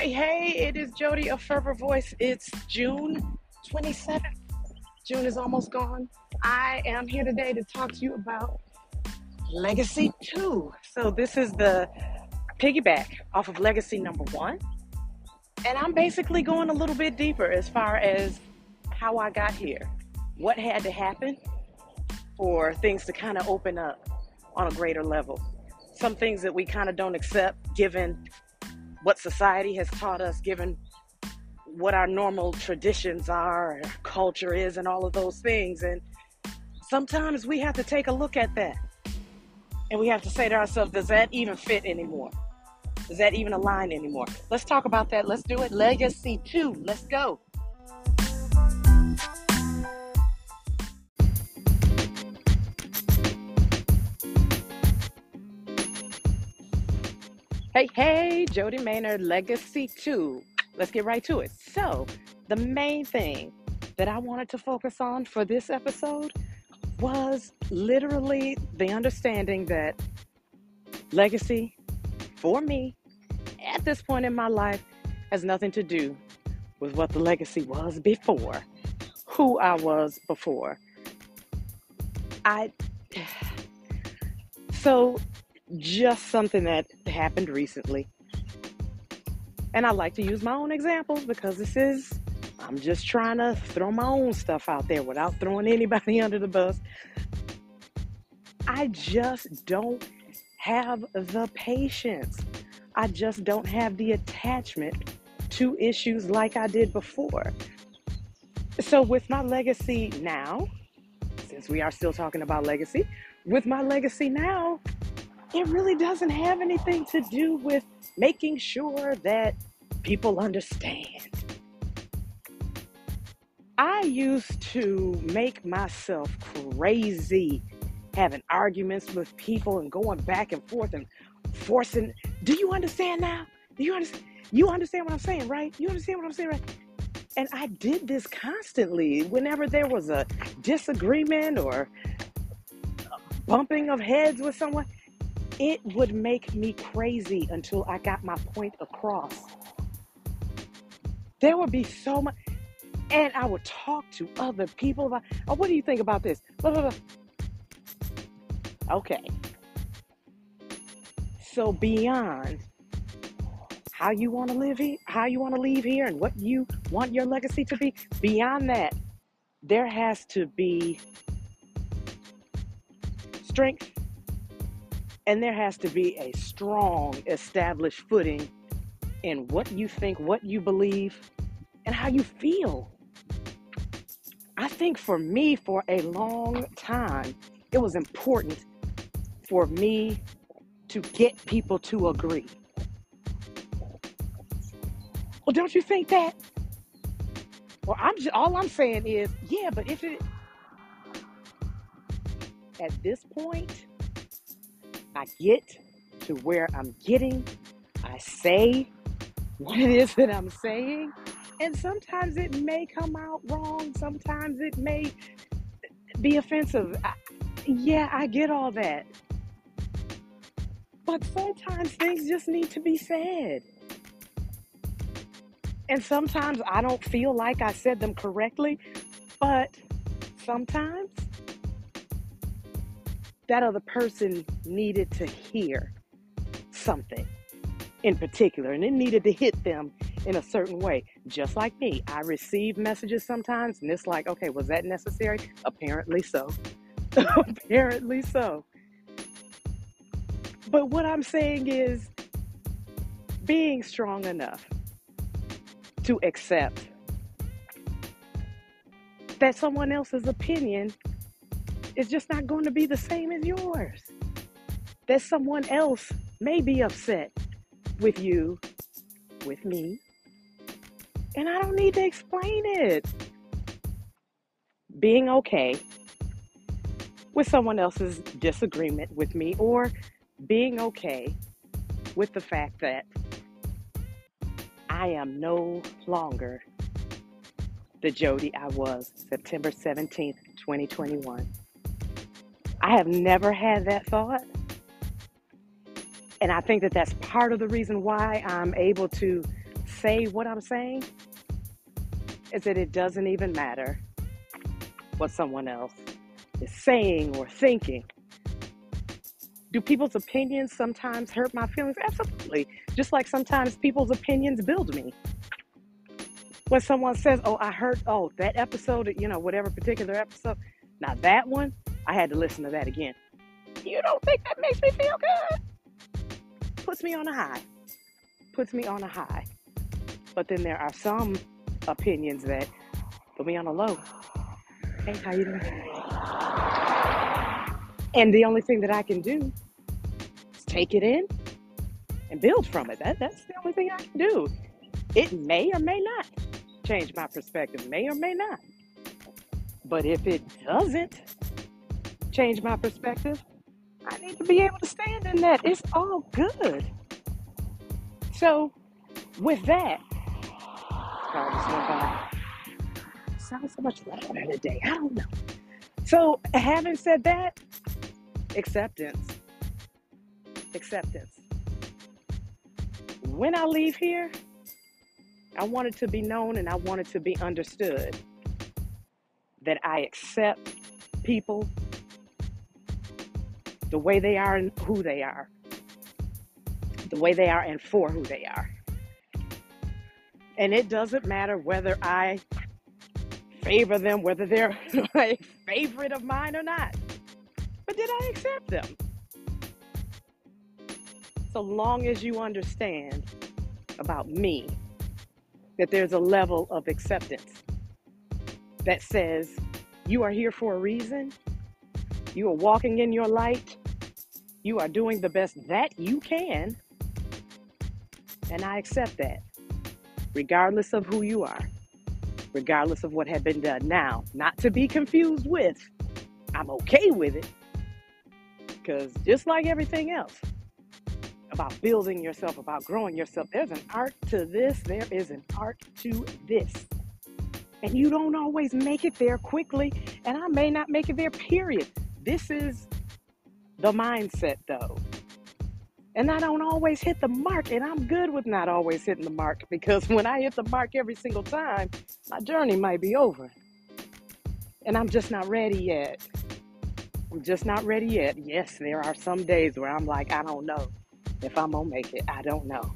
Hey, hey, it is Jodie of Fervor Voice. It's June 27th. June is almost gone. I am here today to talk to you about Legacy 2. So, this is the piggyback off of Legacy number one. And I'm basically going a little bit deeper as far as how I got here, what had to happen for things to kind of open up on a greater level. Some things that we kind of don't accept given what society has taught us, given what our normal traditions are, culture is, and all of those things. And sometimes we have to take a look at that. And we have to say to ourselves, does that even fit anymore? Does that even align anymore? Let's talk about that. Let's do it. Legacy 2. Let's go. Hey, hey, Jodie Maynard, Legacy 2. Let's get right to it. So, the main thing that I wanted to focus on for this episode was literally the understanding that legacy for me at this point in my life has nothing to do with what the legacy was before, who I was before. I so just something that happened recently. And I like to use my own examples because this is, I'm just trying to throw my own stuff out there without throwing anybody under the bus. I just don't have the patience. I just don't have the attachment to issues like I did before. So, with my legacy now, since we are still talking about legacy, with my legacy now, it really doesn't have anything to do with making sure that people understand. I used to make myself crazy having arguments with people and going back and forth and forcing. Do you understand now? Do you understand? You understand what I'm saying, right? You understand what I'm saying, right? And I did this constantly whenever there was a disagreement or bumping of heads with someone it would make me crazy until I got my point across. There would be so much, and I would talk to other people about, oh, what do you think about this? Blah, blah, blah. Okay. So beyond how you want to live here, how you want to leave here, and what you want your legacy to be, beyond that, there has to be strength and there has to be a strong, established footing in what you think, what you believe, and how you feel. I think for me, for a long time, it was important for me to get people to agree. Well, don't you think that? Well, I'm just, all I'm saying is, yeah, but if it at this point, I get to where I'm getting, I say what it is that I'm saying, and sometimes it may come out wrong, sometimes it may be offensive. I, yeah, I get all that. But sometimes things just need to be said. And sometimes I don't feel like I said them correctly, but sometimes that other person needed to hear something in particular and it needed to hit them in a certain way. Just like me, I receive messages sometimes and it's like, okay, was that necessary? Apparently so. Apparently so. But what I'm saying is being strong enough to accept that someone else's opinion is just not going to be the same as yours. That someone else may be upset with you, with me, and I don't need to explain it. Being okay with someone else's disagreement with me, or being okay with the fact that I am no longer the Jodie I was September 17th, 2021. I have never had that thought. And I think that that's part of the reason why I'm able to say what I'm saying is that it doesn't even matter what someone else is saying or thinking. Do people's opinions sometimes hurt my feelings? Absolutely. Just like sometimes people's opinions build me. When someone says, Oh, I heard, oh, that episode, you know, whatever particular episode, now that one, I had to listen to that again. You don't think that makes me feel good? Puts me on a high. Puts me on a high. But then there are some opinions that put me on a low. Hey, how you doing? And the only thing that I can do is take it in and build from it. That, that's the only thing I can do. It may or may not change my perspective, may or may not. But if it doesn't change my perspective, I need to be able to stand in that. It's all good. So, with that, by. Sounds so much louder today. I don't know. So, having said that, acceptance. Acceptance. When I leave here, I want it to be known and I want it to be understood that I accept people the way they are and who they are, the way they are and for who they are. And it doesn't matter whether I favor them, whether they're a favorite of mine or not. But did I accept them? So long as you understand about me that there's a level of acceptance that says you are here for a reason, you are walking in your light, you are doing the best that you can, and I accept that, regardless of who you are, regardless of what had been done. Now, not to be confused with, I'm okay with it, because just like everything else, about building yourself, about growing yourself, there's an art to this, there is an art to this. And you don't always make it there quickly, and I may not make it there, period. This is the mindset, though. And I don't always hit the mark, and I'm good with not always hitting the mark because when I hit the mark every single time, my journey might be over. And I'm just not ready yet. I'm just not ready yet. Yes, there are some days where I'm like, I don't know if I'm gonna make it. I don't know.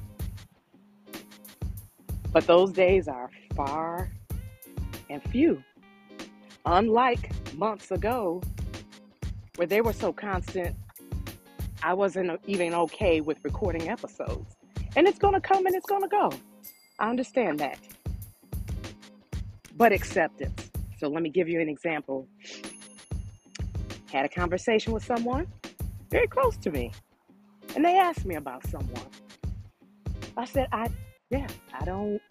But those days are far and few. Unlike months ago, where they were so constant, I wasn't even okay with recording episodes. And it's gonna come and it's gonna go. I understand that. But acceptance. So let me give you an example. Had a conversation with someone very close to me, and they asked me about someone. I said, I, yeah, I don't,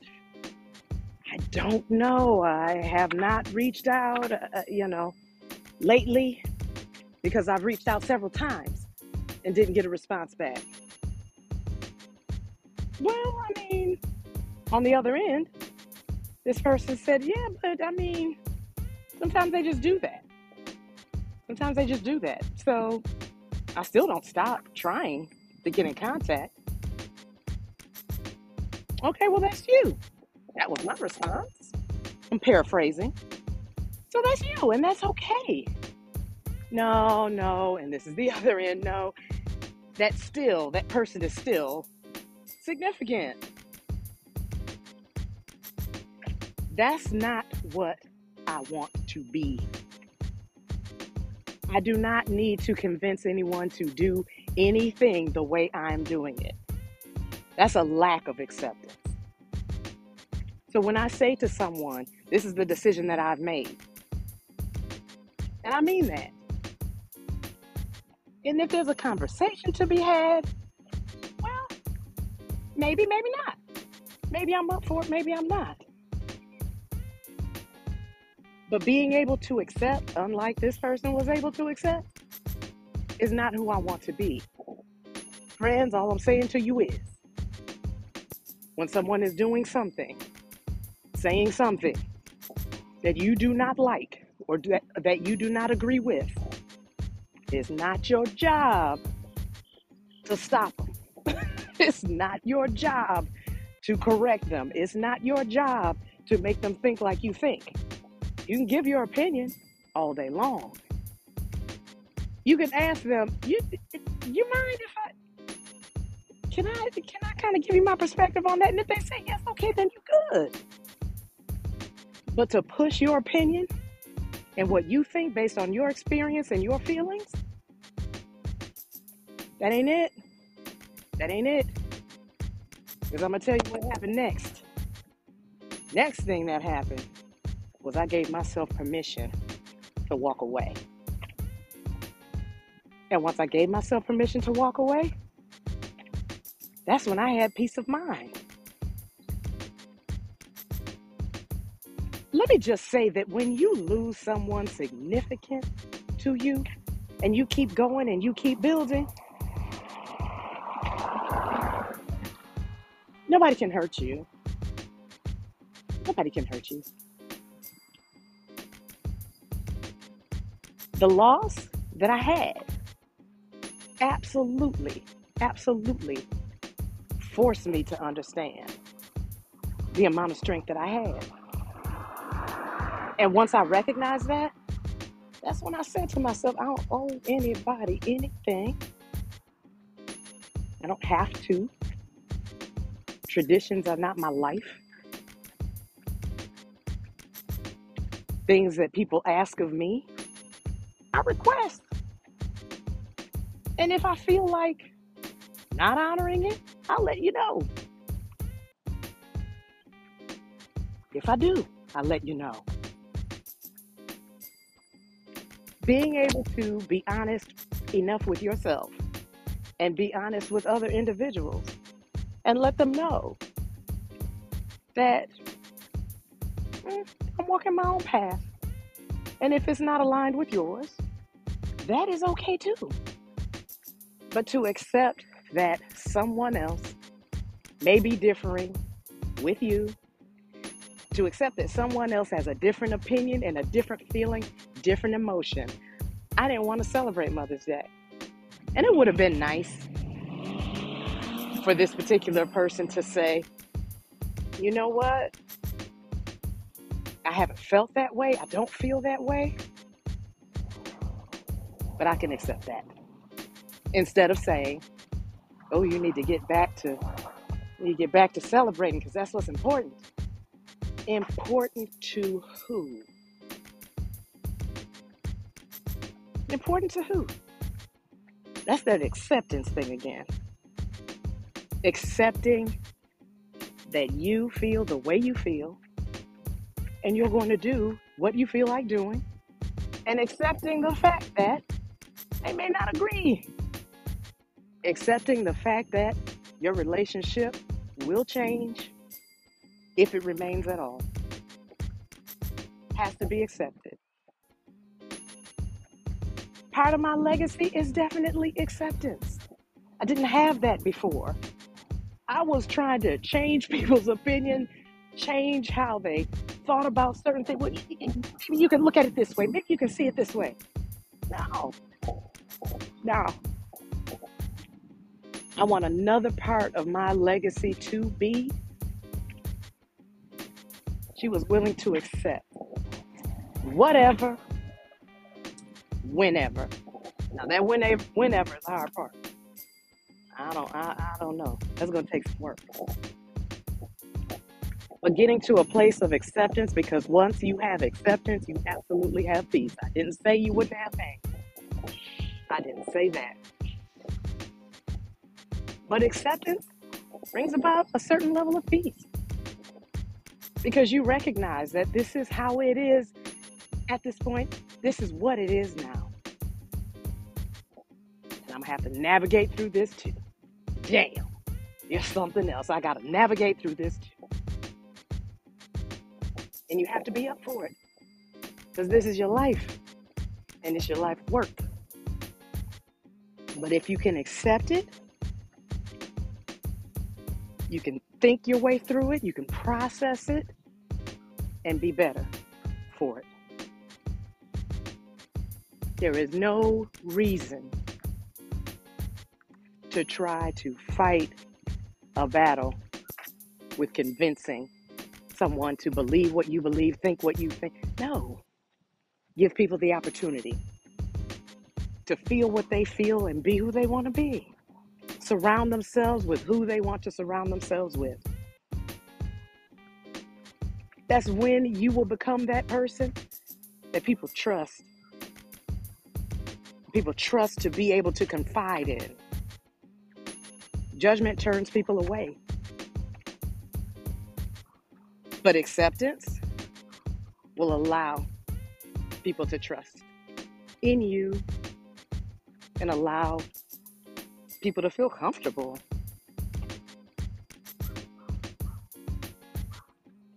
I don't know. I have not reached out, uh, uh you know, lately because I've reached out several times and didn't get a response back. Well, I mean, on the other end, this person said, Yeah, but I mean, sometimes they just do that. Sometimes they just do that. So I still don't stop trying to get in contact. Okay, well, that's you. That was my response. I'm paraphrasing. So that's you, and that's okay no, no, and this is the other end, no. That still, that person is still significant. That's not what I want to be. I do not need to convince anyone to do anything the way I'm doing it. That's a lack of acceptance. So when I say to someone, this is the decision that I've made, and I mean that, and if there's a conversation to be had, well, maybe, maybe not. Maybe I'm up for it, maybe I'm not. But being able to accept, unlike this person was able to accept, is not who I want to be. Friends, all I'm saying to you is when someone is doing something, saying something that you do not like or that, that you do not agree with, it's not your job to stop them. it's not your job to correct them. It's not your job to make them think like you think. You can give your opinion all day long. You can ask them, you you mind if I can I can I kind of give you my perspective on that? And if they say yes, okay, then you good. But to push your opinion and what you think based on your experience and your feelings, that ain't it. That ain't it. Because I'm gonna tell you what happened next. Next thing that happened was I gave myself permission to walk away. And once I gave myself permission to walk away, that's when I had peace of mind. Let me just say that when you lose someone significant to you and you keep going and you keep building, nobody can hurt you. Nobody can hurt you. The loss that I had absolutely, absolutely forced me to understand the amount of strength that I had. And once I recognized that, that's when I said to myself, I don't owe anybody anything. I don't have to. Traditions are not my life. Things that people ask of me, I request. And if I feel like not honoring it, I'll let you know. If I do, I'll let you know. Being able to be honest enough with yourself and be honest with other individuals and let them know that mm, I'm walking my own path. And if it's not aligned with yours, that is okay too. But to accept that someone else may be differing with you, to accept that someone else has a different opinion and a different feeling, different emotion. I didn't want to celebrate Mother's Day. And it would have been nice for this particular person to say, you know what? I haven't felt that way. I don't feel that way. But I can accept that. Instead of saying, oh, you need to get back to you get back to celebrating because that's what's important. Important to who? Important to who? That's that acceptance thing again. Accepting that you feel the way you feel and you're going to do what you feel like doing and accepting the fact that they may not agree accepting the fact that your relationship will change if it remains at all has to be accepted. Part of my legacy is definitely acceptance. I didn't have that before. I was trying to change people's opinion, change how they thought about certain things. Well, you can look at it this way. Maybe you can see it this way. No. No. I want another part of my legacy to be. She was willing to accept whatever, whenever. Now that whenever, whenever is the hard part. I don't, I, I don't know. That's gonna take some work. But getting to a place of acceptance, because once you have acceptance, you absolutely have peace. I didn't say you wouldn't have pain. I didn't say that. But acceptance brings about a certain level of peace because you recognize that this is how it is at this point. This is what it is now. And I'm gonna have to navigate through this too. Damn, there's something else. I gotta navigate through this. And you have to be up for it because this is your life and it's your life work. But if you can accept it, you can think your way through it, you can process it, and be better for it. There is no reason to try to fight a battle with convincing someone to believe what you believe, think what you think. No. Give people the opportunity to feel what they feel and be who they want to be. Surround themselves with who they want to surround themselves with. That's when you will become that person that people trust. People trust to be able to confide in. Judgment turns people away. But acceptance will allow people to trust in you and allow people to feel comfortable.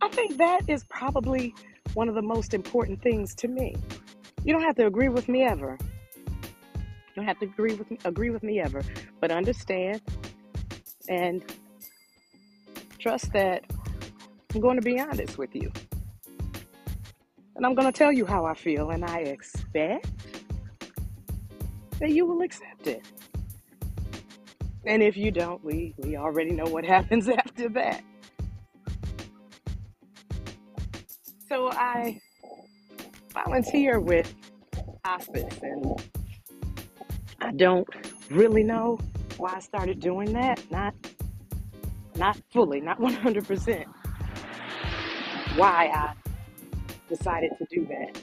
I think that is probably one of the most important things to me. You don't have to agree with me ever. You don't have to agree with me, agree with me ever, but understand and trust that I'm going to be honest with you. And I'm going to tell you how I feel, and I expect that you will accept it. And if you don't, we, we already know what happens after that. So I volunteer with hospice, and I don't really know why I started doing that. Not not fully, not 100% why I decided to do that.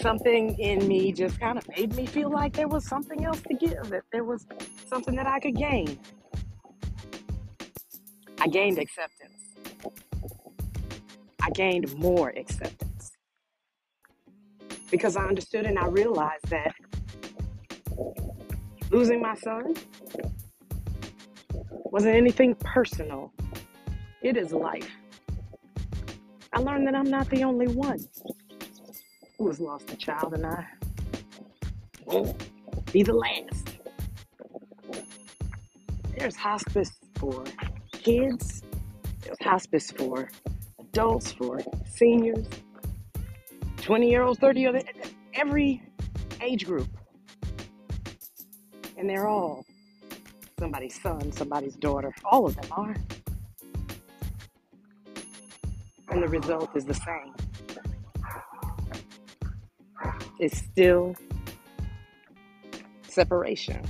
Something in me just kind of made me feel like there was something else to give, that there was something that I could gain. I gained acceptance. I gained more acceptance because I understood and I realized that losing my son wasn't anything personal. It is life. I learned that I'm not the only one who has lost a child, and I won't be the last. There's hospice for kids, there's hospice for adults, for seniors, 20 year olds, 30 year olds, every age group. And they're all somebody's son, somebody's daughter. All of them are. And the result is the same. It's still separation.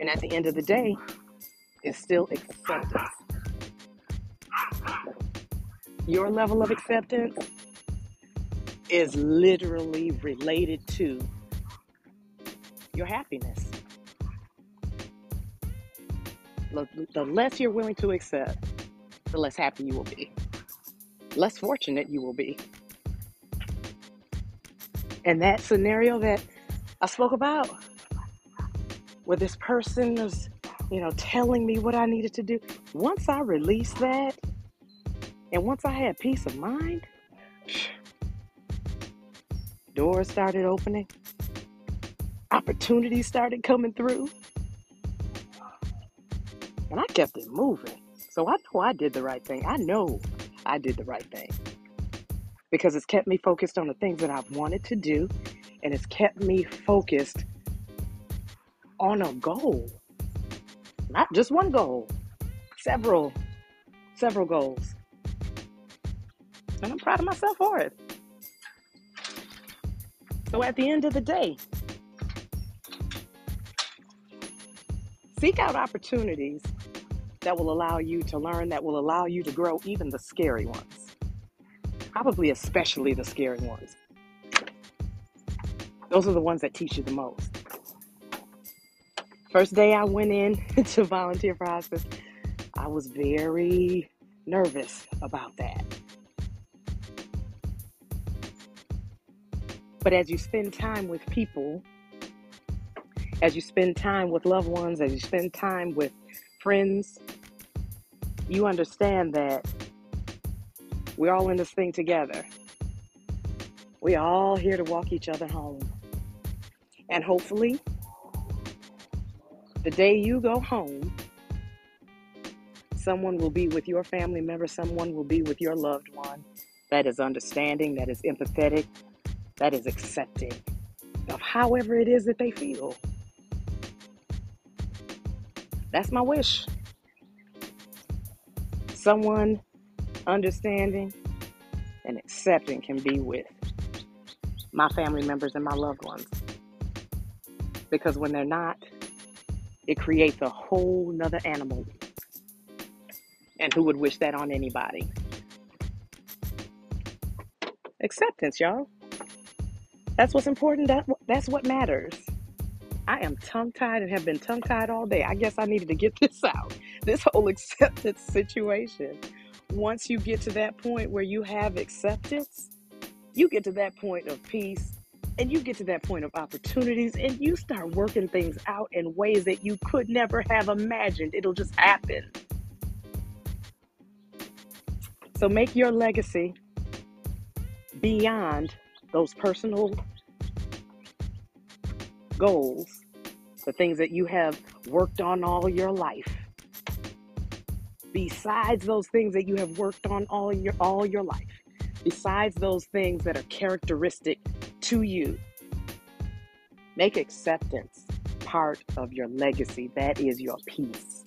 And at the end of the day, it's still acceptance. Your level of acceptance is literally related to your happiness. The less you're willing to accept, the less happy you will be, less fortunate you will be. And that scenario that I spoke about, where this person was, you know, telling me what I needed to do, once I released that, and once I had peace of mind, doors started opening, opportunities started coming through, and I kept it moving. So I know I did the right thing. I know I did the right thing because it's kept me focused on the things that I've wanted to do, and it's kept me focused on a goal, not just one goal, several, several goals. And I'm proud of myself for it. So at the end of the day, seek out opportunities that will allow you to learn, that will allow you to grow, even the scary ones. Probably especially the scary ones. Those are the ones that teach you the most. First day I went in to volunteer for hospice, I was very nervous about that. But as you spend time with people, as you spend time with loved ones, as you spend time with friends, you understand that we're all in this thing together. We're all here to walk each other home. And hopefully, the day you go home, someone will be with your family member, someone will be with your loved one that is understanding, that is empathetic, that is accepting of however it is that they feel. That's my wish. someone understanding and accepting can be with my family members and my loved ones. Because when they're not, it creates a whole nother animal. And who would wish that on anybody? Acceptance, y'all. That's what's important. That, that's what matters. I am tongue tied and have been tongue tied all day. I guess I needed to get this out. This whole acceptance situation. Once you get to that point where you have acceptance, you get to that point of peace and you get to that point of opportunities and you start working things out in ways that you could never have imagined. It'll just happen. So make your legacy beyond those personal goals, the things that you have worked on all your life. Besides those things that you have worked on all your all your life besides those things that are characteristic to you. Make acceptance part of your legacy. That is your peace.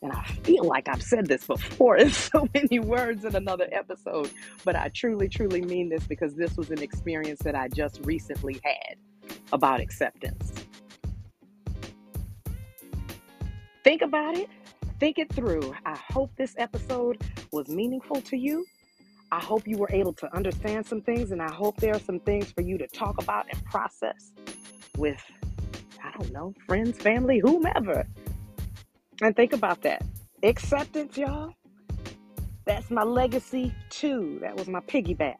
And I feel like I've said this before in so many words in another episode, but I truly, truly mean this because this was an experience that I just recently had about acceptance. Think about it, think it through. I hope this episode was meaningful to you. I hope you were able to understand some things, and I hope there are some things for you to talk about and process with, I don't know, friends, family, whomever. And think about that. Acceptance, y'all. That's my legacy too. That was my piggyback.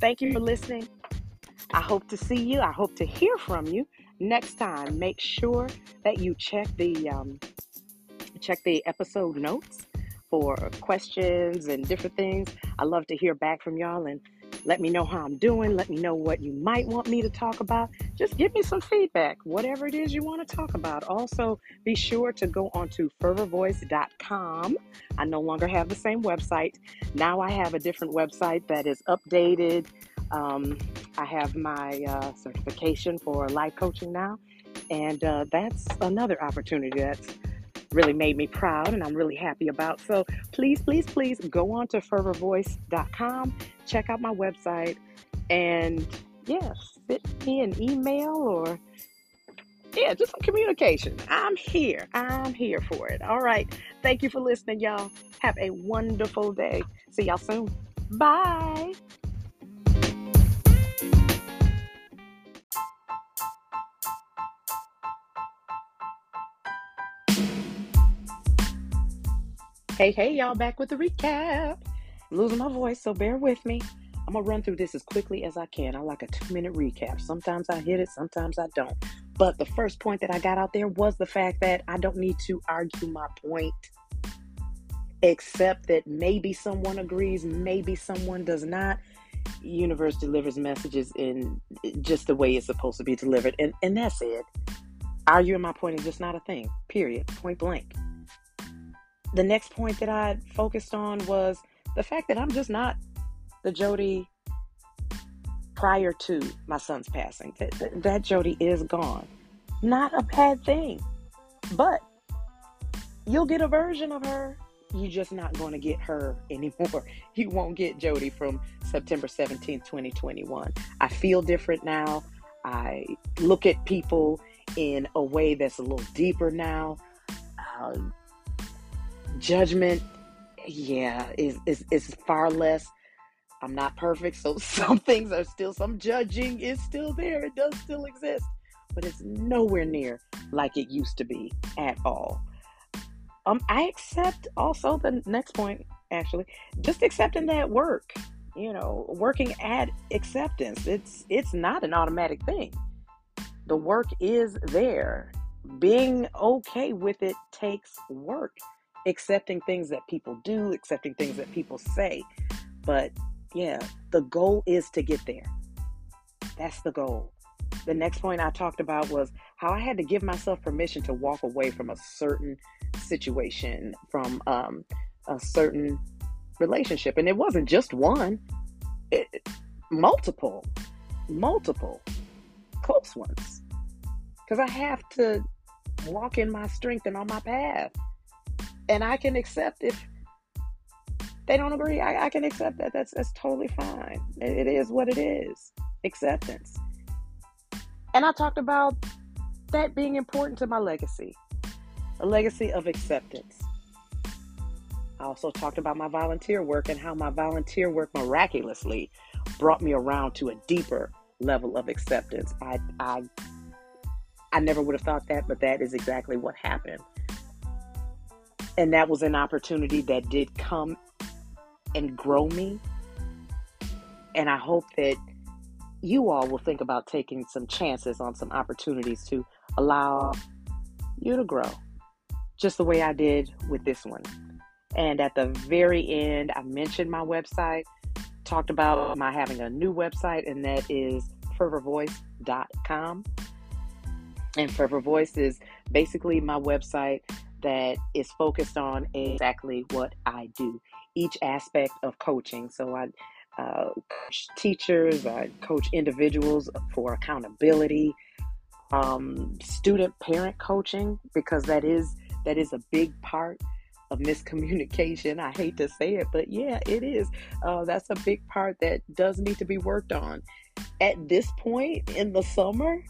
Thank you for listening. I hope to see you. I hope to hear from you next time. Make sure that you check the um, check the episode notes for questions and different things. I love to hear back from y'all and let me know how I'm doing. Let me know what you might want me to talk about. Just give me some feedback, whatever it is you want to talk about. Also, be sure to go on onto fervorvoice.com. I no longer have the same website. Now I have a different website that is updated. Um, I have my uh, certification for life coaching now, and uh, that's another opportunity that's really made me proud and I'm really happy about. So please, please, please go on to fervorvoice.com, check out my website, and yeah, send me an email or yeah, just some communication. I'm here. I'm here for it. All right. Thank you for listening, y'all. Have a wonderful day. See y'all soon. Bye. Hey, hey, y'all, back with the recap. I'm losing my voice, so bear with me. I'm gonna run through this as quickly as I can. I like a two minute recap. Sometimes I hit it, sometimes I don't. But the first point that I got out there was the fact that I don't need to argue my point, except that maybe someone agrees, maybe someone does not. Universe delivers messages in just the way it's supposed to be delivered, and, and that's it. Arguing my point is just not a thing, period, point blank the next point that I focused on was the fact that I'm just not the Jodie prior to my son's passing. That, that, that Jodie is gone. Not a bad thing. But you'll get a version of her. You're just not going to get her anymore. You won't get Jodie from September 17th, 2021. I feel different now. I look at people in a way that's a little deeper now. Uh, judgment, yeah, is, is, is far less. I'm not perfect, so some things are still, some judging is still there. It does still exist, but it's nowhere near like it used to be at all. Um, I accept also the next point, actually, just accepting that work, you know, working at acceptance. It's it's not an automatic thing. The work is there. Being okay with it takes work accepting things that people do, accepting things that people say. But yeah, the goal is to get there. That's the goal. The next point I talked about was how I had to give myself permission to walk away from a certain situation, from um, a certain relationship. And it wasn't just one, it, multiple, multiple close ones. Because I have to walk in my strength and on my path And I can accept if they don't agree. I, I can accept that. That's that's totally fine. It, it is what it is. Acceptance. And I talked about that being important to my legacy. A legacy of acceptance. I also talked about my volunteer work and how my volunteer work miraculously brought me around to a deeper level of acceptance. I I I never would have thought that, but that is exactly what happened. And that was an opportunity that did come and grow me. And I hope that you all will think about taking some chances on some opportunities to allow you to grow, just the way I did with this one. And at the very end, I mentioned my website, talked about my having a new website, and that is fervorvoice.com. And Fervor Voice is basically my website that is focused on exactly what I do, each aspect of coaching. So I uh, coach teachers, I coach individuals for accountability, um, student parent coaching because that is that is a big part of miscommunication. I hate to say it, but yeah, it is. Uh, that's a big part that does need to be worked on. At this point in the summer,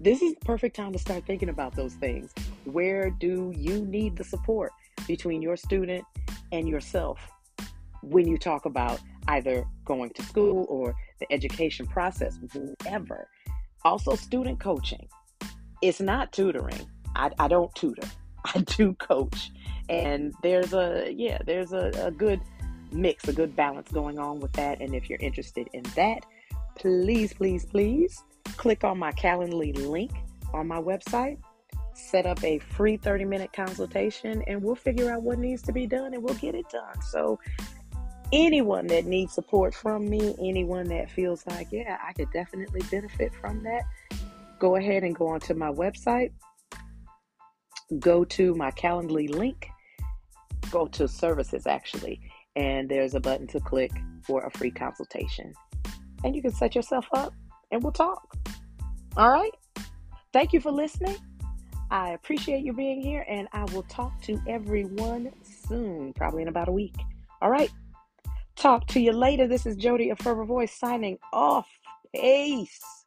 this is the perfect time to start thinking about those things. Where do you need the support between your student and yourself when you talk about either going to school or the education process, whatever? Also, student coaching. It's not tutoring. I, I don't tutor. I do coach. And there's a, yeah, there's a, a good mix, a good balance going on with that. And if you're interested in that, please, please, please click on my Calendly link on my website, set up a free 30 minute consultation, and we'll figure out what needs to be done and we'll get it done. So, anyone that needs support from me, anyone that feels like, yeah, I could definitely benefit from that, go ahead and go onto my website, go to my Calendly link, go to services actually, and there's a button to click for a free consultation. And you can set yourself up and we'll talk. All right? Thank you for listening. I appreciate you being here, and I will talk to everyone soon, probably in about a week. All right? Talk to you later. This is Jodie of Fervor Voice signing off. Peace.